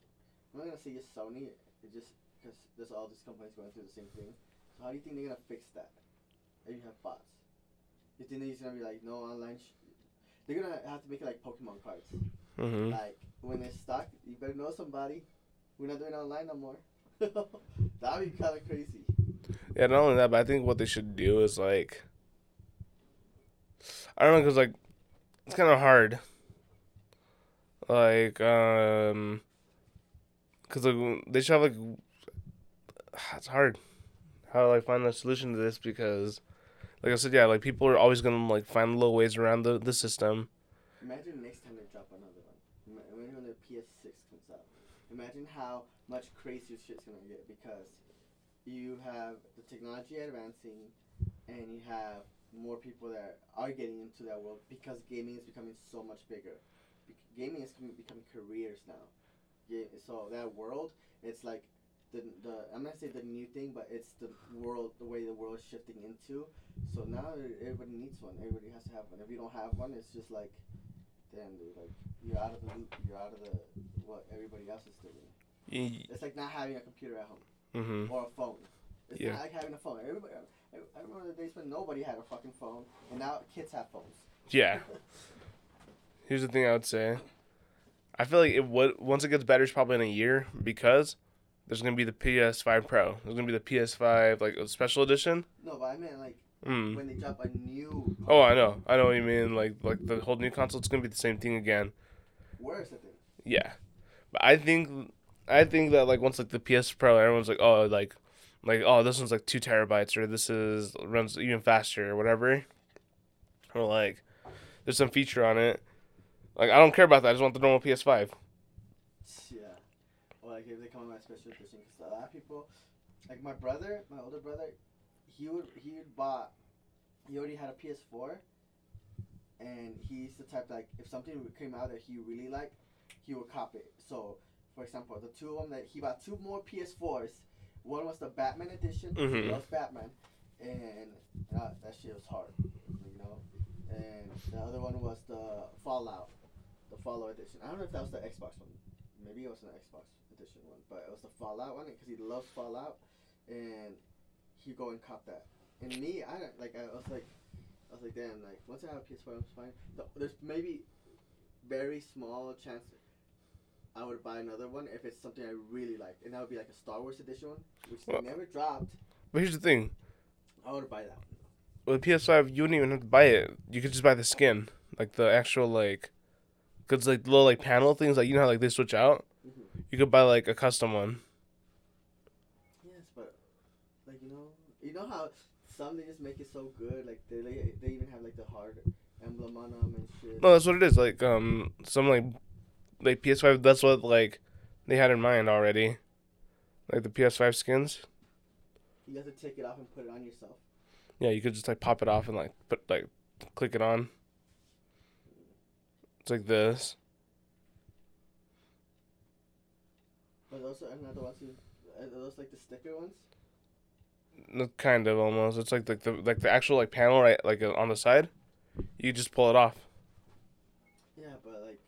I'm not gonna say just Sony, it just because there's all these companies going through the same thing. So how do you think they're gonna fix that? If you have bots, you think they're just gonna be like no online? Sh- they're gonna have to make it like Pokemon cards. hmm Like when they're stuck, you better know somebody. We're not doing online no more. That'd be kind of crazy. Yeah, not only that, but I think what they should do is like, I don't know, cause like, it's kind of hard. Like, um, cause like they should have like, it's hard how to like find a solution to this because, like I said, yeah, like people are always gonna like find little ways around the the system. Imagine next time they drop another one. Imagine when the PS6 comes out. Imagine how much crazier shit's gonna get because you have the technology advancing and you have more people that are getting into that world because gaming is becoming so much bigger. Bec- Gaming is becoming careers now. Yeah, so that world, it's like the the I'm not say the new thing, but it's the world, the way the world is shifting into. So now everybody needs one. Everybody has to have one. If you don't have one, it's just like damn dude, like you're out of the loop, you're out of the what everybody else is doing. It's like not having a computer at home Mm-hmm. or a phone. It's Yeah. not like having a phone. Everybody, I, I remember the days when nobody had a fucking phone, and now kids have phones. Yeah. Here's the thing I would say. I feel like it would once it gets better, it's probably in a year because there's gonna be the PS5 Pro. There's gonna be the PS5 like a special edition. no, but I meant like Mm. when they drop a new. Oh, I know, I know what you mean. Like like the whole new console, it's gonna be the same thing again. Where's the thing? Yeah, but I think I think that like once like the PS Pro, everyone's like, oh, like like oh, this one's like two terabytes, or this is runs even faster, or whatever. Or like, there's some feature on it. Like I don't care about that. I just want the normal PS5. Yeah. Or like if they come with a special edition, because a lot of people, like my brother, my older brother, he would he would bought, he already had a PS4, and he's the type like if something came out that he really liked, he would cop it. So, for example, the two of them that he bought two more PS4s one was the Batman edition. Mhm. He loves Batman, and uh, that shit was hard, you know. And the other one was the Fallout, the Fallout edition. I don't know if that was the Xbox one. Maybe it was an Xbox edition one, but it was the Fallout one because he loves Fallout, and he go and cop that. And me, I don't like. I was like, I was like, damn. Like once I have a PS4, I'm fine. The, there's maybe very small chance I would buy another one if it's something I really like, and that would be like a Star Wars edition one, which Well- they never dropped. But here's the thing: I would buy that. with PS5, you wouldn't even have to buy it. You could just buy the skin, like the actual like, cause like little like panel things, like you know how like they switch out. Mhm. You could buy like a custom one. Yes, but like you know, you know how some they just make it so good, like they they, they even have like the hard emblem on them and shit. No, that's what it is. Like um, some like, like PS5. That's what like they had in mind already. Like the PS5 skins. You have to take it off and put it on yourself. Yeah, you could just like pop it off and like put like click it on. It's like this. But those are another ones. Are those like the sticker ones? No, Kind of almost. It's like the, the like the actual like panel right like on the side. You just pull it off. Yeah, but like,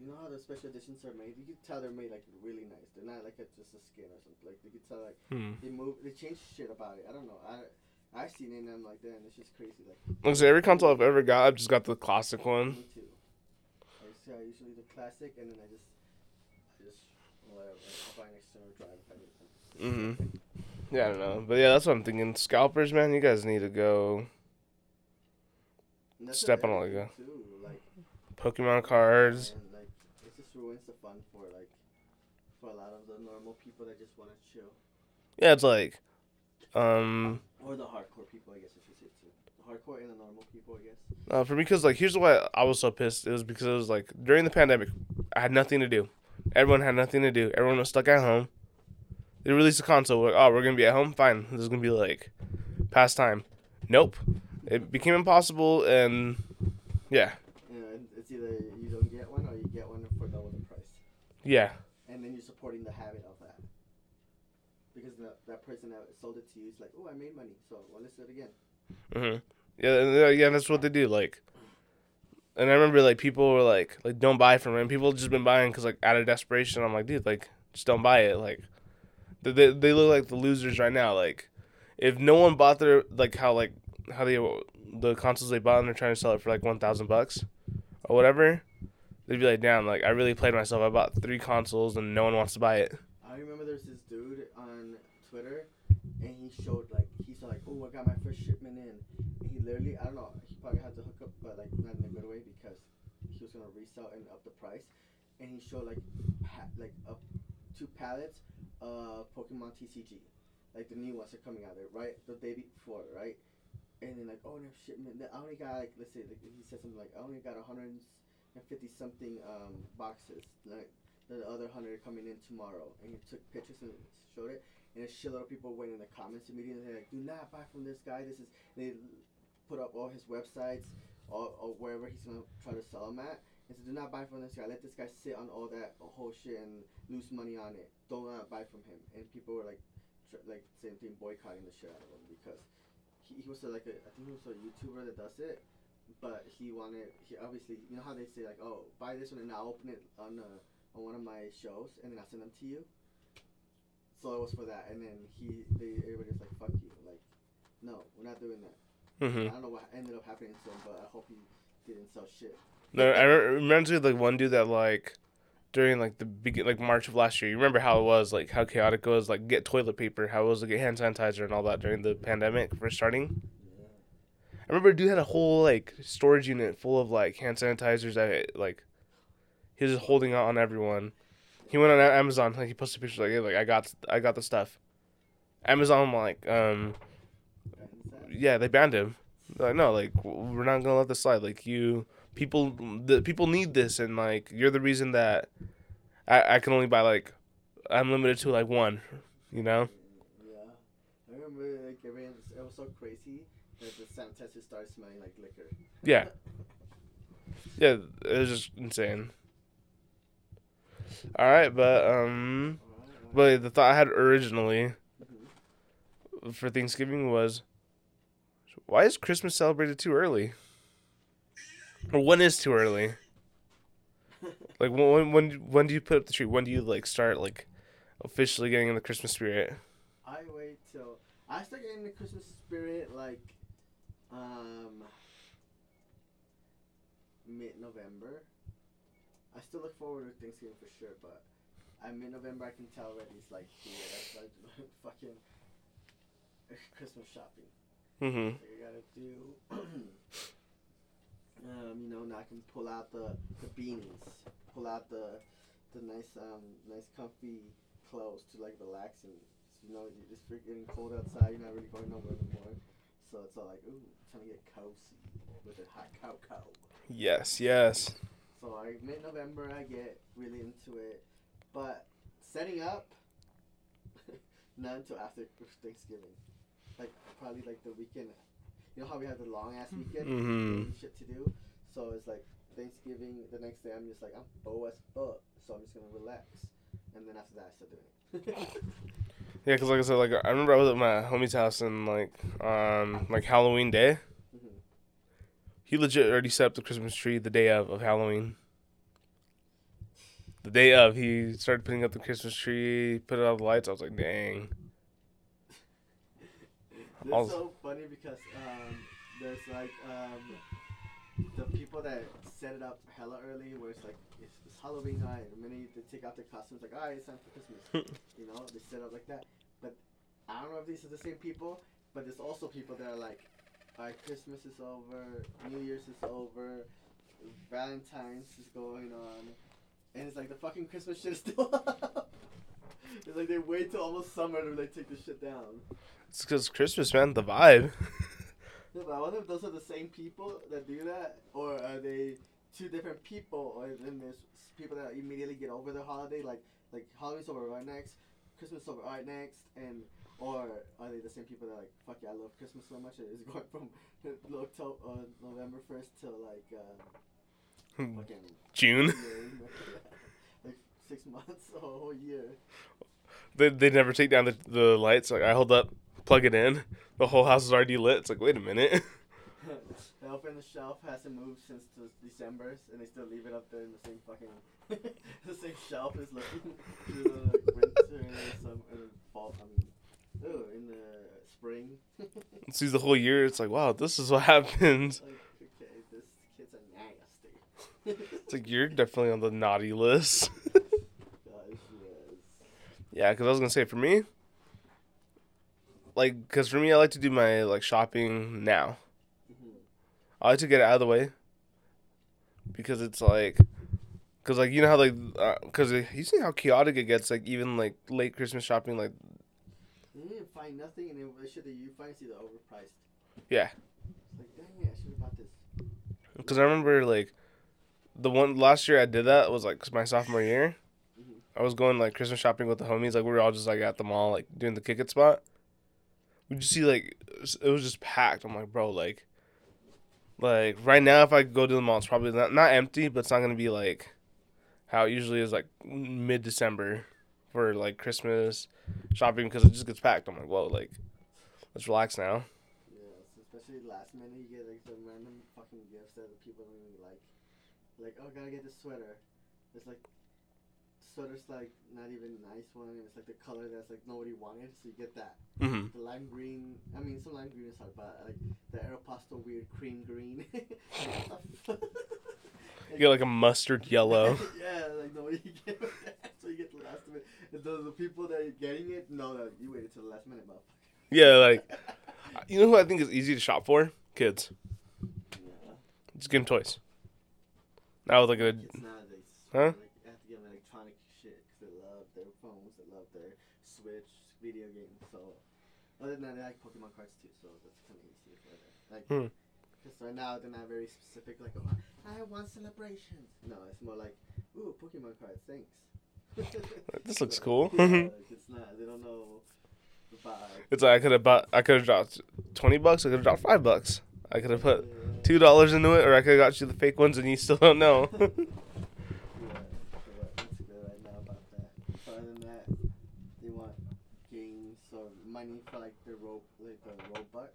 you know how the special editions are made? You can tell they're made like really nice. They're not like a, just a skin or something. Like you can tell like Hmm. they move, they change shit about it. I don't know. I I've seen it and I'm like, damn, it's just crazy. Like I every console I've ever got, I've just got the classic one. me too. I just uh, usually the classic and then I just I just whatever. I'll buy an external drive if I need them. Mhm. Yeah, I don't know, but yeah, that's what I'm thinking. Scalpers, man, you guys need to go. Step on Too. Like Pokemon cards. and like it just ruins the fun for like for a lot of the normal people that just want to chill. Yeah, it's like, um, Or the hardcore people, I guess I should say too. The hardcore and the normal people, I guess. uh, for me, cause like here's why I was so pissed. It was because it was like during the pandemic, I had nothing to do. Everyone had nothing to do. Everyone was stuck at home. They released a console. We're like, oh, we're gonna be at home. Fine. This is gonna be like pastime. Nope. It became impossible, and yeah, Yeah, it's either you don't get one or you get one for double the price, yeah, and then you're supporting the habit of that. Because the, that person that sold it to you is like, oh, I made money, so let's do it again. hmm yeah, uh, yeah. That's what they do. Like, and I remember like people were like, like don't buy from him. People just been buying because like out of desperation. I'm like, dude, like just don't buy it. Like, they they, they look like the losers right now. Like, if no one bought their like how like how they the consoles they bought and they're trying to sell it for like one thousand bucks or whatever, they'd be like, damn, like I really played myself. I bought three consoles and no one wants to buy it. I remember there's this dude on Twitter, and he showed like he's like, oh, I got my first shipment in, and he literally, I don't know, he probably had to hook up, but like not in a good way because he was gonna resell and up the price, and he showed like pa- like up two pallets of Pokemon TCG, like the new ones are coming out there, right? The day before, right? And then like, oh, no shipment. I only got like, let's say, like, he said something like, I only got a hundred and fifty something um boxes, like the other hundred coming in tomorrow, and he took pictures and showed it, and a shitload of people went in the comments immediately. They're like, "Do not buy from this guy. This is." They put up all his websites, or, or wherever he's gonna try to sell them at, and said, "Do not buy from this guy. Let this guy sit on all that whole shit and lose money on it. Do not buy from him." And people were like, tr- like same thing, boycotting the shit out of him because he, he was a, like a, I think he was a YouTuber that does it. But he wanted, he obviously, you know how they say like, oh, buy this one and I'll open it on uh, on one of my shows and then I'll send them to you. So it was for that, and then he, they, everybody was like, "Fuck you!" Like, no, we're not doing that. hmm I don't know what ended up happening to him, but I hope he didn't sell shit. No, I re- remember like one dude that like during like the begin like March of last year. You remember how it was like how chaotic it was like get toilet paper, how it was to get hand sanitizer and all that during the pandemic first starting. I remember dude had a whole like storage unit full of like hand sanitizers that like he was just holding out on everyone. He went on Amazon like he posted pictures like hey, like I got I got the stuff. Amazon like um yeah, they banned him. They're like, no, like we're not gonna let this slide. Like you, people, the people need this, and like you're the reason that I, I can only buy like I'm limited to like one. You know? Yeah, I remember like everyone. It was so crazy the started smelling like liquor. Yeah. Yeah, it was just insane. All right, but um, but the thought I had originally for Thanksgiving was, why is Christmas celebrated too early? Or when is too early? Like when when when do you put up the tree? When do you like start like officially getting in the Christmas spirit? I wait till I start getting the Christmas spirit like um mid November. I still look forward to Thanksgiving for sure, but at mid November I can tell already it's like here that's like fucking Christmas shopping. Mm-hmm. I gotta do um, you know, now I can pull out the, the beanies, pull out the the nice um nice comfy clothes to like relax and you know it's freaking cold outside. You're not really going nowhere anymore, so it's all like ooh, trying to get cozy with a hot cocoa. Yes, yes. So I mid November I get really into it, but setting up not until after Thanksgiving, like probably like the weekend. You know how we have the long ass weekend, Mhm. shit to do. So it's like Thanksgiving. The next day I'm just like I'm bow as fuck, so I'm just gonna relax, and then after that I start doing it. Yeah, cause like I said, like I remember I was at my homie's house and like um like Halloween day. He legit already set up the Christmas tree the day of of Halloween. The day of, he started putting up the Christmas tree, put out the lights. I was like, dang. It's so funny because um, there's like um, the people that set it up hella early, where it's like it's, it's Halloween night. The minute they take out their costumes, like, all right, it's time for Christmas. you know, they set up like that. But I don't know if these are the same people, but there's also people that are like, all right, Christmas is over, New Year's is over, Valentine's is going on, and it's like the fucking Christmas shit is still up. It's like they wait till almost summer to like take the shit down. It's because Christmas, man, the vibe. Yeah, but I wonder if those are the same people that do that, or are they two different people? Or then there's people that immediately get over the holiday, like like Halloween's over right next, Christmas over right next, and or are they the same people that like fuck yeah, I love Christmas so much? It's going from October, uh, November first till like uh, fucking June. year, like six months, or a whole year. They they never take down the, the lights. Like I hold up, plug it in. The whole house is already lit. It's like, wait a minute. they open the shelf hasn't moved since December, and they still leave it up there in the same fucking the same shelf is looking through the like, winter and some and uh, fall. I mean, in the spring. Sees the whole year. It's like, wow, this is what happens. like, okay, this kids are nasty. It's like you're definitely on the naughty list. Gosh, yes. yeah, because I was gonna say for me, like, because for me, I like to do my like shopping now. Mhm. I like to get it out of the way because it's like, because like you know how like, because you see how chaotic it gets. Like even like late Christmas shopping, like You didn't find nothing, and then the shit that you find is either overpriced. Yeah. Like, dang it, I should have bought this. Because I remember like the one last year I did that was like my sophomore year. Mhm. I was going like Christmas shopping with the homies. Like we were all just like at the mall, like doing the kick it spot. We just see like it was- just packed. I'm like, bro, like, like right now if I go to the mall, it's probably not not empty, but it's not gonna be like how it usually is like mid December for like Christmas shopping because it just gets packed. I'm like, whoa, like let's relax now. Yes, especially last minute, you get like some random fucking gifts that people don't even like. Like, oh, gotta get this sweater. It's like sweater's like not even a nice one, and it's like the color that's like nobody wanted, so you get that. hmm The lime green. I mean, some lime green is hard, but like the Aeropostale weird cream green. You get like a mustard yellow. yeah, like nobody gave that, so you get the last minute. And the, the people that are getting it know that you waited till the last minute, motherfucker. Yeah, like you know who I think is easy to shop for? Kids. yeah. Just give them toys. Now with like a Huh? Like, have to give them electronic shit because they love their phones, they love their Switch, video games. So, other than that, I like Pokemon cards too. So that's kind of easy for them. Like, Hmm. because right now they're not very specific. Like, oh, I want celebrations. No, it's more like, ooh, Pokemon cards, thanks. This looks cool. yeah, it's not. They don't know the it's like I could have bought I could have dropped twenty bucks, I could have dropped five bucks. I could have put two dollars into it or I could have got you the fake ones and you still don't know. Yeah, so that- that's good right now about that. But other than that, they want games or my money for like the rope, like the Robux.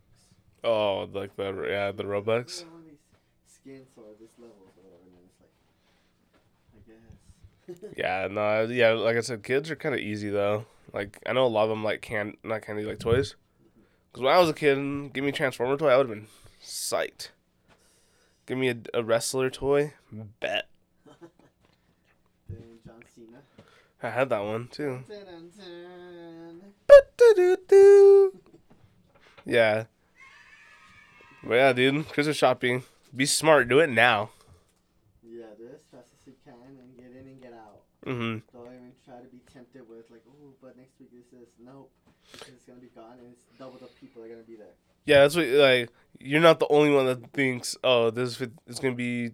Oh, like the yeah the Robux. Yeah, one of these skins or this levels or whatever, and it's like, I guess. Yeah, no, yeah. Like I said, kids are kind of easy though. Like I know a lot of them like can not candy like toys. Mm-hmm. Cause when I was a kid, give me a Transformer toy, I would have been psyched. Give me a, a wrestler toy, bet. John Cena. I had that one too. Yeah. But yeah, dude, Christmas shopping. Be smart. Do it now. Yeah, do it as fast as you can and get in and get out. Mm-hmm. Don't even try to be tempted with like, oh, but next week this is nope. Because it's gonna be gone and it's double the people are gonna be there. Yeah, that's what like. You're not the only one that thinks, oh, this is gonna be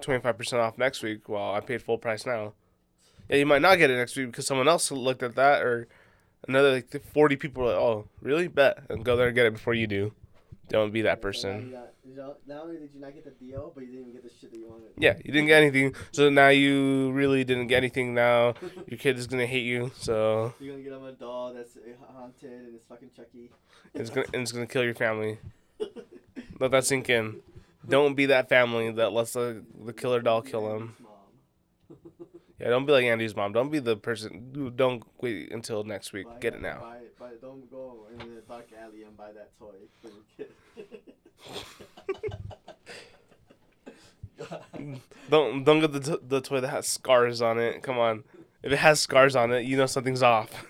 twenty five percent off next week. Well, I paid full price now. Yeah, you might not get it next week because someone else looked at that, or another like forty people are like, oh, really? Bet and go there and get it before you do. Don't be that person. now you got- you know, not only did you not get the deal, but you didn't even get the shit that you wanted. Yeah, you didn't get anything, so now you really didn't get anything. Now your kid is gonna hate you, so You're gonna get him a doll that's uh, haunted and it's fucking Chucky. it's gonna and it's gonna kill your family. Let that sink in. Don't be that family that lets the the killer doll kill him. Yeah, don't be like Andy's mom. Don't be the person. Don't wait until next week. Buy Get it now. Buy buy. Don't go in the dark alley and buy that toy for your kid. Don't don't get the t- the toy that has scars on it. Come on. If it has scars on it, you know something's off.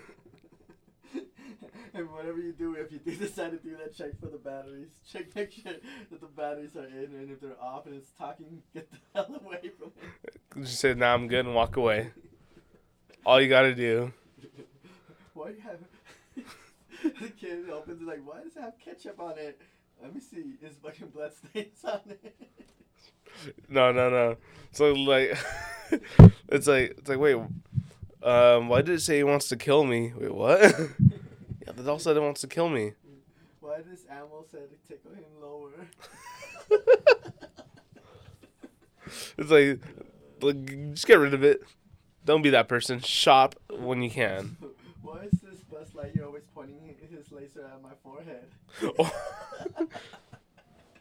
And whatever you do, if you do decide to do that, check for the batteries. Check, make sure that the batteries are in, and if they're off and it's talking, get the hell away from it. Just say, "Nah, I'm good," and walk away. All you gotta do. Why do you have the kid opens it like, why does it have ketchup on it? Let me see. Is fucking blood stains on it? No, no, no. So like, it's like it's like wait, um, why did it say he wants to kill me? Wait, what? The doll said it wants to kill me. Why did this animal say to tickle him lower? It's like, like, just get rid of it. Don't be that person. Shop when you can. Why is this Buzz Lightyear always pointing his laser at my forehead?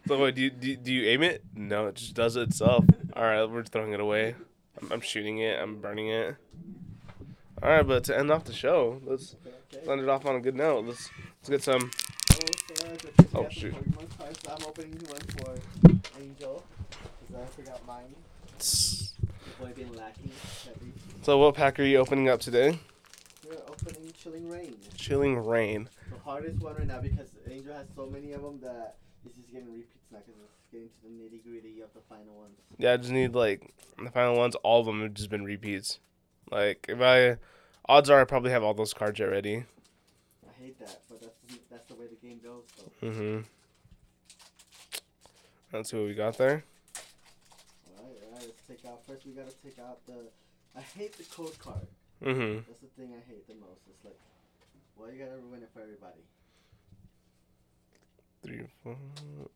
So wait, do you, do, you- do you aim it? No, it just does it itself. All right, we're throwing it away. I'm, I'm shooting it. I'm burning it. All right, but to end off the show, let's Okay. End it off on a good note. Let's let's get some. Oh, Oh, we got the shoot. I'm opening one for Angel. Because I forgot mine. The boy been lacking. So what pack are you opening up today? We're opening Chilling Reign. Chilling Reign. The hardest one right now because Angel has so many of them that it's just getting repeats now because it's getting to the nitty gritty of the final ones. Yeah, I just need like the final ones. All of them have just been repeats. Like if I, odds are I probably have all those cards already. I hate that, but that's the, that's the way the game goes. So. Mm-hmm. Let's see what we got there. Alright, alright, let's take out. First, we gotta take out the. I hate the code card. Mm-hmm. That's the thing I hate the most. It's like, well, you gotta ruin it for everybody? Three, four.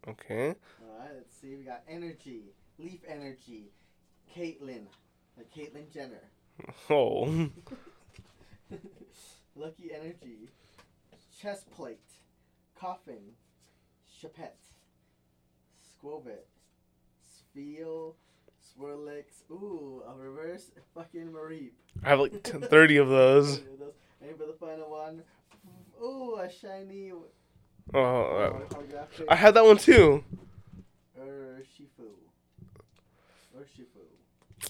Okay. Alright, let's see. We got Energy, Leaf Energy, Caitlyn, like Caitlyn Jenner, Oh. Lucky Energy, Chest Plate, Coffin, Chapette, Squovit, Spiel, Swirlix, ooh, a reverse fucking Mareep. I have like 10, 30 of those. And for the final one, ooh, a shiny Oh, uh, I had that one too. Urshifu. Urshifu.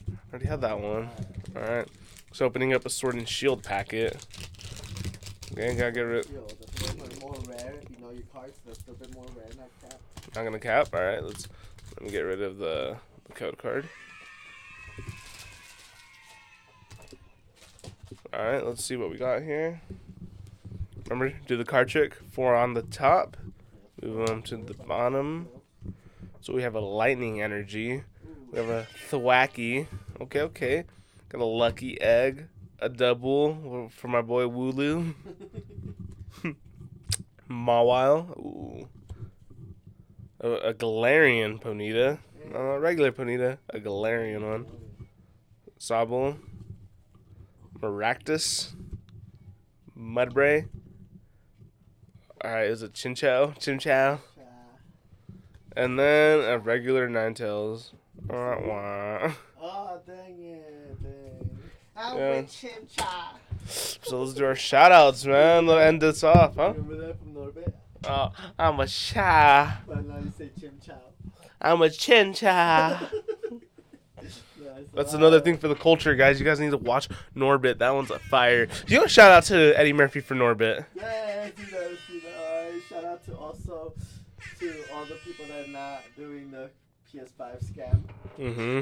I already had that one. All right. So opening up a Sword and Shield packet. Okay, gotta get rid. Shield. That's a little bit more rare. You know cards, that's a bit more rare. Not cap. Not gonna cap. All right. Let's let me get rid of the, the code card. All right. Let's see what we got here. Remember, do the card trick. Four on the top. Move them to the bottom. So we have a lightning energy. We have a Thwackey. Okay, okay. Got a lucky egg. A double for my boy Wooloo. Mawile. Ooh. A, a Galarian Ponyta. Not a regular Ponyta. A Galarian one. Sobble. Maractus. Mudbray. All right, is it Chin Chow? Chin Chow. And then a regular Ninetales. Wah, wah. Oh, dang it. I'm Yeah. with Chim Cha. So let's do our shout outs, man. Let's end this off, huh? Remember that from Norbit? Oh, I'm a cha. But now you say Chim Chow. I'm a chin cha. That's another thing for the culture, guys. You guys need to watch Norbit. That one's a fire. You know, shout out to Eddie Murphy for Norbit. Yeah, do that, do that. Alright, shout out to also to all the people that are not doing the PS5 scam. Mm-hmm.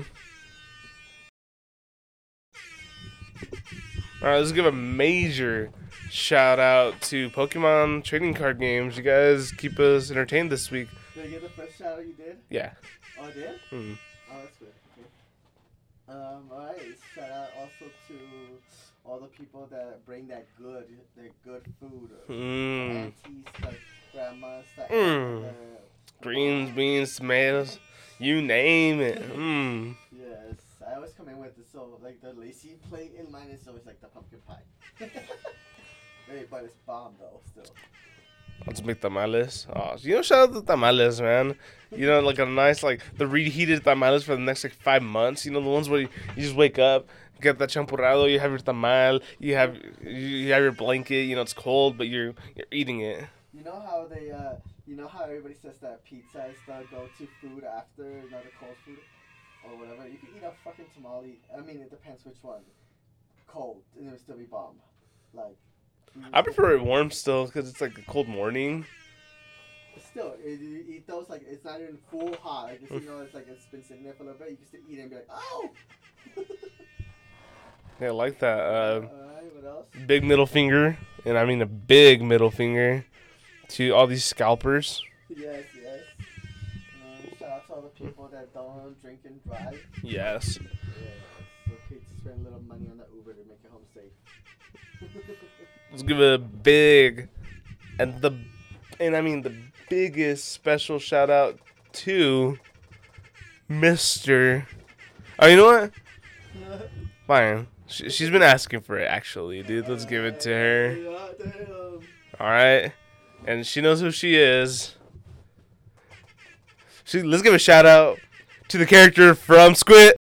All right, let's give a major shout out to Pokemon trading card games. You guys keep us entertained this week. Did I get the first shout out you did? Yeah. Oh, I did? Mm. Oh, that's good. Okay. Um, alright, shout out also to all the people that bring that good, that good food. Mm. Aunties, like grandmas, that Mm. uh, Greens, beans, tomatoes, you name it. Mm. Yes, I always come in with the so like the lacy plate in mine is always like the pumpkin pie. hey, but it's bomb though still. Let's make tamales. Oh, you know, shout out to tamales, man. You know, like a nice, like the reheated tamales for the next like five months. You know, the ones where you, you just wake up, get that champurrado, you have your tamal, you have you have your blanket. You know, it's cold, but you're you're eating it. You know how they uh you know how everybody says that pizza is the go-to food after you know cold food or whatever. You can eat a fucking tamale. I mean, it depends which one. Cold and it would still be bomb. Like. I prefer it warm still because it's like a cold morning. Still, it, you eat those like it's not even full hot. Like just, you know, it's like it's been sitting there for a little bit. You can still eat it and be like, oh. Yeah, I like that. Uh, else? big middle finger, and I mean a big middle finger to all these scalpers. Yes, all the people that don't drink and drive. Yes. Yeah, it's okay to spend a little money on the Uber to make it home safe. Let's give a big and the and I mean the biggest special shout out to Mr. Oh, you know what? Fine. She, she's been asking for it actually, dude. Let's give it to her. All right. And she knows who she is. She, let's give a shout out to the character from Squid.